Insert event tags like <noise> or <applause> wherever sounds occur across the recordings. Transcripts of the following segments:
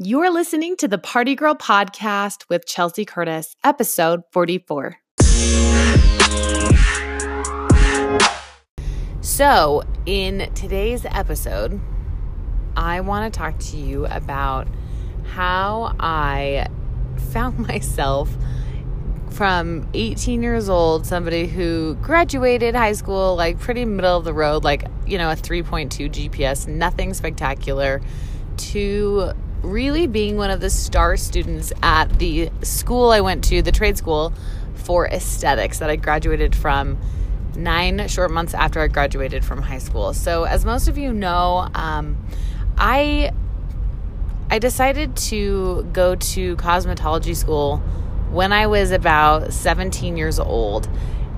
You're listening to the Party Girl Podcast with Chelsea Curtis, episode 44. So, in today's episode, I want to talk to you about how I found <laughs> myself from 18 years old, somebody who graduated high school, like pretty middle of the road, like, you know, a 3.2 GPA, nothing spectacular, to really being one of the star students at the school I went to, the trade school for aesthetics that I graduated from nine short months after I graduated from high school. So, as most of you know, um, I I decided to go to cosmetology school when I was about 17 years old,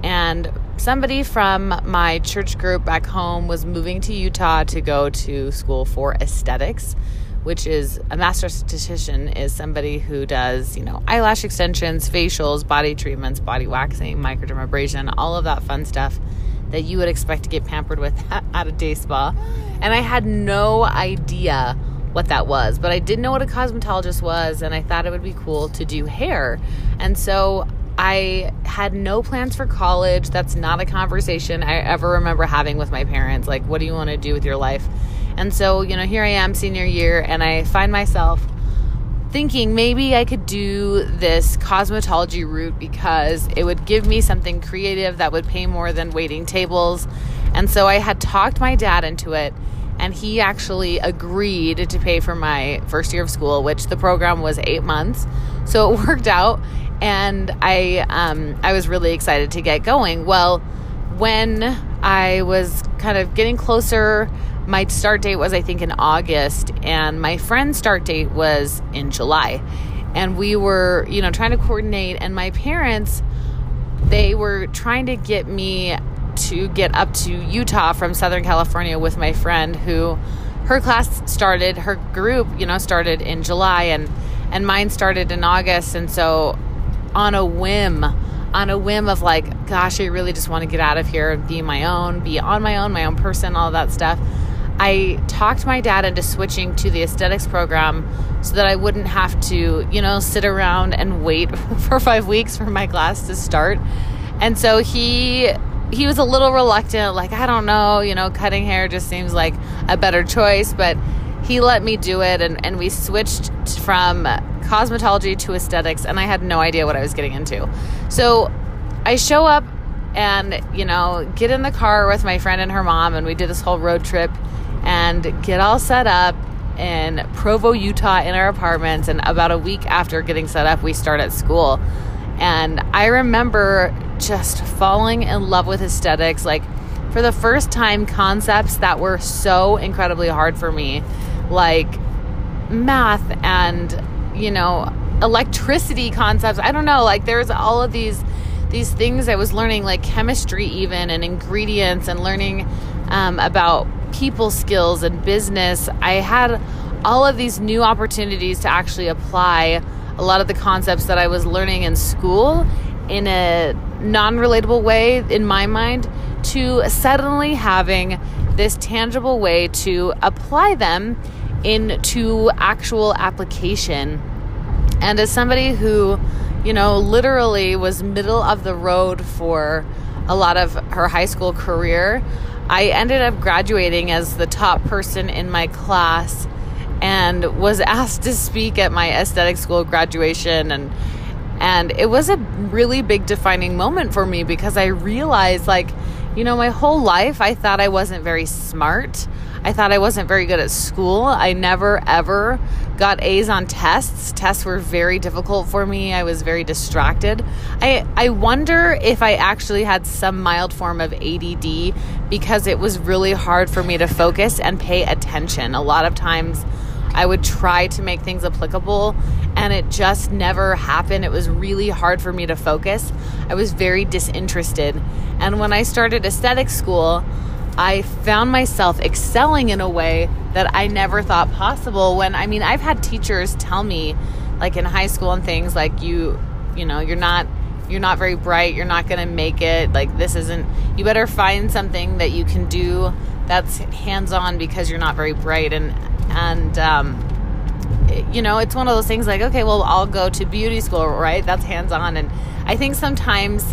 and somebody from my church group back home was moving to Utah to go to school for aesthetics which is a master esthetician is somebody who does, you know, eyelash extensions, facials, body treatments, body waxing, microdermabrasion, all of that fun stuff that you would expect to get pampered with <laughs> at a day spa. And I had no idea what that was, but I did know what a cosmetologist was and I thought it would be cool to do hair. And so I had no plans for college. That's not a conversation I ever remember having with my parents. Like, what do you want to do with your life? And so, you know, here I am, senior year, and I find myself thinking maybe I could do this cosmetology route because it would give me something creative that would pay more than waiting tables. And so I had talked my dad into it, and he actually agreed to pay for my first year of school, which the program was eight months. So it <laughs> worked out, and I um, I was really excited to get going. Well, when I was kind of getting closer my start date was, I think, in August, and my friend's start date was in July. And we were, you know, trying to coordinate, and my parents, they were trying to get me to get up to Utah from Southern California with my friend who her class started, her group, you know, started in July and and mine started in August and so on a whim, on a whim of like, gosh, I really just want to get out of here and be my own, be on my own, my own person, all that stuff. I talked my dad into switching to the aesthetics program so that I wouldn't have to, you know, sit around and wait <laughs> for 5 weeks for my class to start. And so he he was a little reluctant like I don't know, you know, cutting hair just seems like a better choice, but he let me do it and and we switched from cosmetology to aesthetics and I had no idea what I was getting into. So I show up and, you know, get in the car with my friend and her mom and we did this whole road trip and get all set up in Provo, Utah, in our apartments. And about a week after getting set up, we start at school. And I remember just falling in love with aesthetics. Like, for the first time, concepts that were so incredibly hard for me, like math and, you know, electricity concepts. I don't know, like, there's all of these these things I was learning, like chemistry, even and ingredients, and learning um, about people skills and business, I had all of these new opportunities to actually apply a lot of the concepts that I was learning in school in a non relatable way, in my mind, to suddenly having this tangible way to apply them into actual application. And as somebody who, you know, literally was middle of the road for a lot of her high school career, I ended up graduating as the top person in my class and was asked to speak at my aesthetic school graduation. And and it was a really big defining moment for me because I realized like you know my whole life I thought I wasn't very smart. I thought I wasn't very good at school. I never ever got A's on tests. Tests were very difficult for me. I was very distracted. I I wonder if I actually had some mild form of ADD because it was really hard for me to focus and pay attention. A lot of times I would try to make things applicable and it just never happened. It was really hard for me to focus. I was very disinterested. And when I started aesthetic school, I found myself excelling in a way that I never thought possible when I mean I've had teachers tell me like in high school and things like you you know you're not you're not very bright you're not going to make it like this isn't you better find something that you can do that's hands on because you're not very bright and and um you know, it's one of those things like, okay, well, I'll go to beauty school, right? That's hands on. And I think sometimes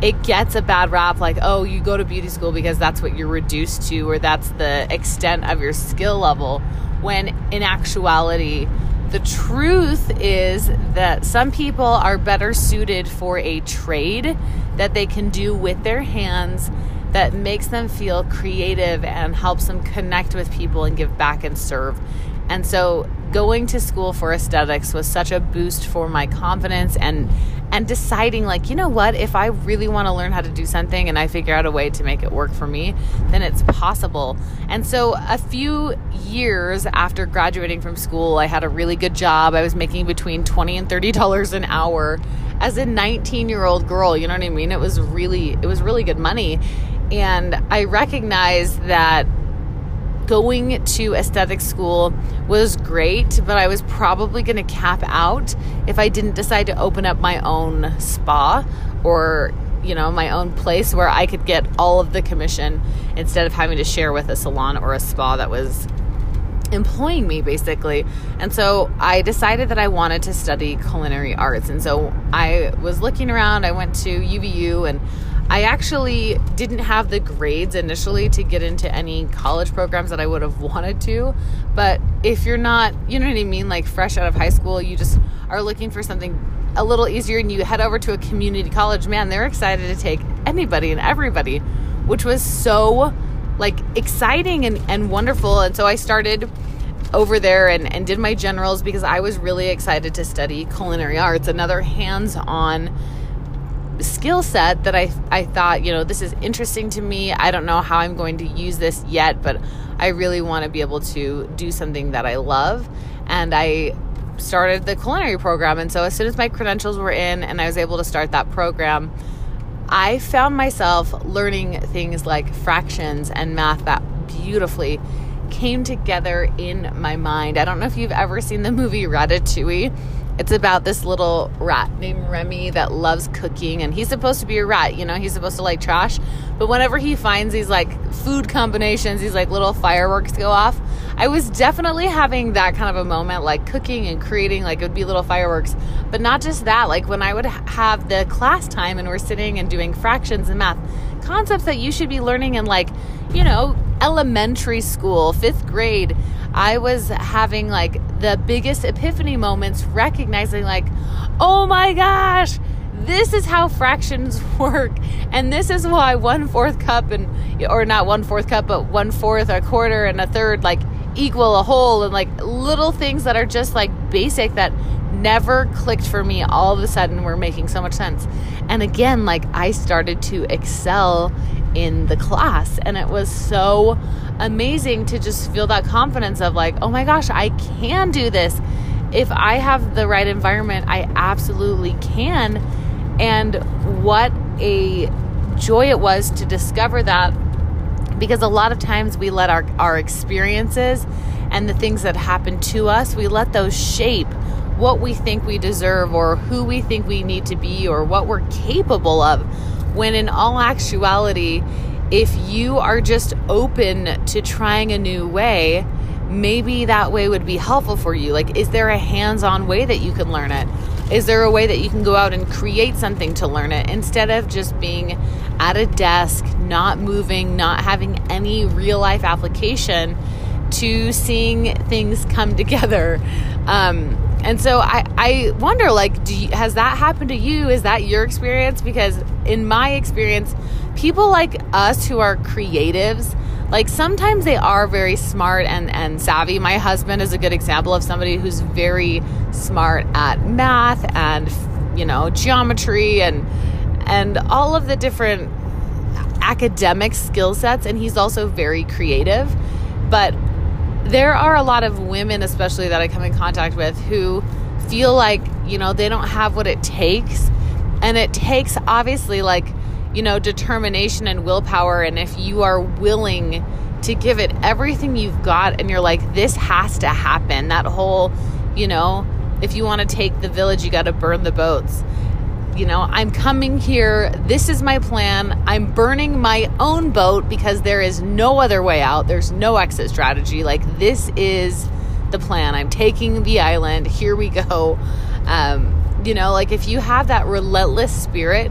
it gets a bad rap like, oh, you go to beauty school because that's what you're reduced to, or that's the extent of your skill level. When in actuality, the truth is that some people are better suited for a trade that they can do with their hands that makes them feel creative and helps them connect with people and give back and serve. And so going to school for aesthetics was such a boost for my confidence and and deciding like you know what? If i really want to learn how to do something and i figure out a way to make it work for me then it's possible. And so a few years after graduating from school i had a really good job. I was making between 20 and 30 dollars an hour. As a 19 year old girl you know what i mean? It was really it was really good money and i recognized that going to aesthetic school was great, but I was probably going to cap out if I didn't decide to open up my own spa or, you know, my own place where I could get all of the commission instead of having to share with a salon or a spa that was employing me basically. And so I decided that I wanted to study culinary arts. And so I was looking around, I went to UVU and I actually didn't have the grades initially to get into any college programs that I would have <laughs> wanted to. But if you're not, you know what I mean, like fresh out of high school, you just are looking for something a little easier and you head over to a community college, man, they're excited to take anybody and everybody, which was so like exciting and, and wonderful. And so I started over there and, and did my generals because I was really excited to study culinary arts, another hands on skill set that I, I thought, you know, this is interesting to me. I don't know how I'm going to use this yet, but I really want to be able to do something that I love. And I started the culinary program. And so as soon as my credentials were in and I was able to start that program, I found myself learning things like fractions and math that beautifully came together in my mind. I don't know if you've ever seen the movie Ratatouille it's about this little rat named Remy that loves cooking, and he's supposed to be a rat, you know, he's supposed to like trash. But whenever he finds these like food combinations, these like little fireworks go off, I was definitely having that kind of a moment, like cooking and creating, like it would be little fireworks. But not just that, like when I would have the class time and we're sitting and doing fractions and math, concepts that you should be learning in like, you know, elementary school, fifth grade. I was having like the biggest epiphany moments, recognizing, like, oh my gosh, this is how fractions <laughs> work. And this is why one fourth cup and, or not one fourth cup, but one fourth, a quarter, and a third, like, equal a whole. And like little things that are just like basic that never clicked for me all of a sudden were making so much sense. And again, like, I started to excel in the class. And it was so amazing to just feel that confidence of like, oh my gosh, I can do this. If I have the right environment, I absolutely can. And what a joy it was to discover that because a lot of times we let our, our experiences and the things that happen to us, we let those shape what we think we deserve or who we think we need to be or what we're capable of. When in all actuality, if you are just open to trying a new way, maybe that way would be helpful for you. Like, is there a hands on way that you can learn it? Is there a way that you can go out and create something to learn it instead of just being at a desk, not moving, not having any real life application to seeing things come <laughs> together? Um, and so I, I wonder, like, you, has that happened to you? Is that your experience? Because in my experience, people like us who are creatives, like sometimes they are very smart and, and savvy. My husband is a good example of somebody who's very smart at math and, you know, geometry and, and all of the different academic skill sets. And he's also very creative. But there are a lot of women, especially that I come in contact with, who feel like, you know, they don't have what it takes. And it takes, obviously, like, you know, determination and willpower. And if you are willing to give it everything you've got and you're like, this has to happen, that whole, you know, if you want to take the village, you got to burn the boats you know, I'm coming here. This is my plan. I'm burning my own boat because there is no other way out. There's no exit strategy. Like, this is the plan. I'm taking the island. Here we go. Um, you know, like if you have that relentless spirit,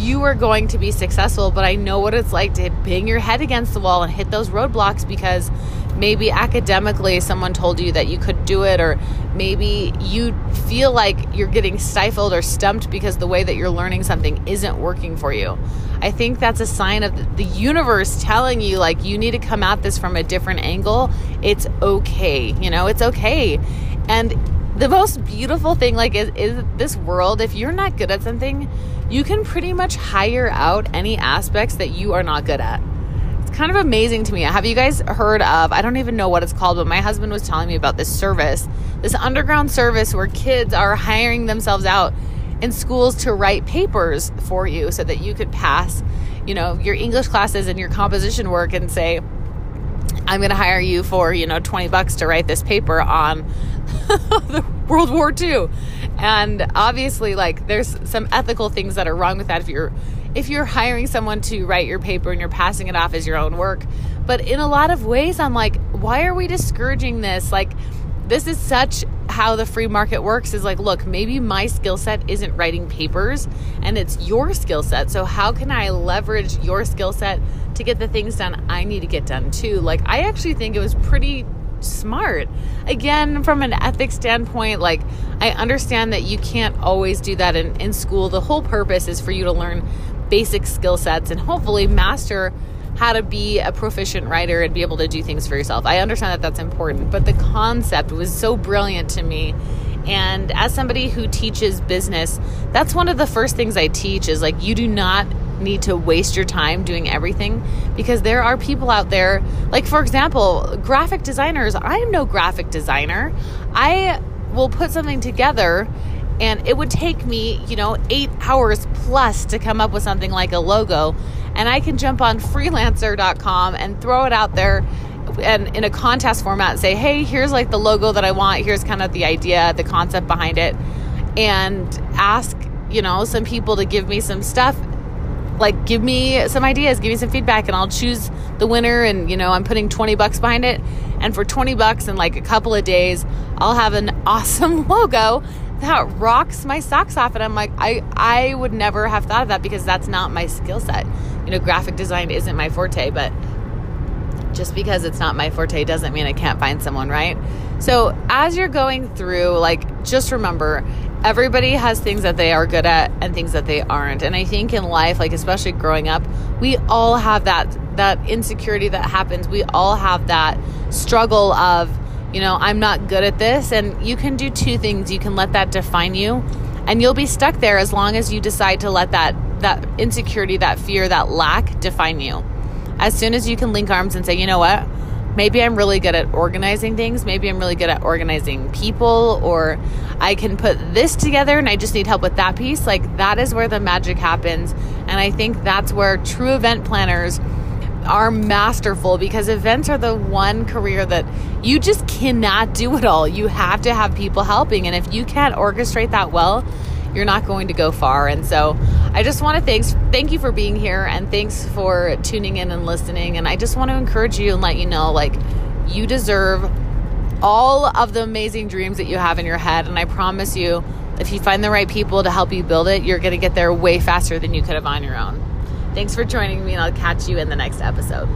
you are going to be successful. But I know what it's like to bang your head against the wall and hit those roadblocks because maybe academically someone told you that you could do it, or maybe you feel like you're getting stifled or stumped because the way that you're learning something isn't working for you. I think that's a sign of the universe telling you, like, you need to come at this from a different angle. It's okay. You know, it's okay. And the most beautiful thing, like, is, is this world, if you're not good at something, you can pretty much hire out any aspects that you are not good at It's kind of amazing to me. Have you guys heard of? I don't even know what it's called, but my husband was telling me about this service, this underground service where kids are hiring themselves out in schools to write papers for you so that you could pass, you know, your English classes and your composition work and say, I'm going to hire you for, you know, 20 bucks to write this paper on <laughs> the World War II. And obviously like there's some ethical things that are wrong with that if you're if you're hiring someone to write your paper and you're passing it off as your own work. But in a lot of ways I'm like, why are we discouraging this? Like this is such how the free market works is like, look, maybe my skill set isn't writing papers and it's your skill set. So, how can I leverage your skill set to get the things done I need to get done too? Like, I actually think it was pretty smart. Again, from an ethics standpoint, like, I understand that you can't always do that in, in school. The whole purpose is for you to learn basic skill sets and hopefully master how to be a proficient writer and be able to do things for yourself. I understand that that's important, but the concept was so brilliant to me. And as somebody who teaches business, that's one of the first things I teach is like you do not need to waste your time doing everything because there are people out there like for example, graphic designers. I am no graphic designer. I will put something together and it would take me, you know, 8 hours plus to come up with something like a logo and I can jump on freelancer.com and throw it out there and in a contest format say, hey, here's like the logo that I want, here's kind of the idea, the concept behind it, and ask, you know, some people to give me some stuff. Like, give me some ideas, give me some feedback, and I'll choose the winner. And, you know, I'm putting 20 bucks behind it. And for 20 bucks in like a couple of days, I'll have an <laughs> awesome logo that rocks my socks off. And I'm like, I, I would never have thought of that because that's not my skill set you know, graphic design isn't my forte, but just because it's not my forte doesn't mean I can't find someone, right? So, as you're going through, like, just remember everybody has things that they are good at and things that they aren't. And I think in life, like, especially growing up, we all have that that insecurity that happens. We all have that struggle of, you know, I'm not good at this. And you can do two things. You can let that define you, and you'll be stuck there as long as you decide to let that that insecurity, that fear, that lack define you. As soon as you can link arms and say, you know what? Maybe I'm really good at organizing things. Maybe I'm really good at organizing people, or I can put this together and I just need help with that piece. Like, that is where the magic happens. And I think that's where true event planners are masterful because events are the one career that you just cannot do it all. You have to have people helping. And if you can't orchestrate that well, you're not going to go far. And so I just want to thanks thank you for being here and thanks for tuning in and listening. And I just want to encourage you and let you know like you deserve all of the amazing dreams that you have in your head. And I promise you, if you find the right people to help you build it, you're going to get there way faster than you could have on your own. Thanks for joining me, and I'll catch you in the next episode.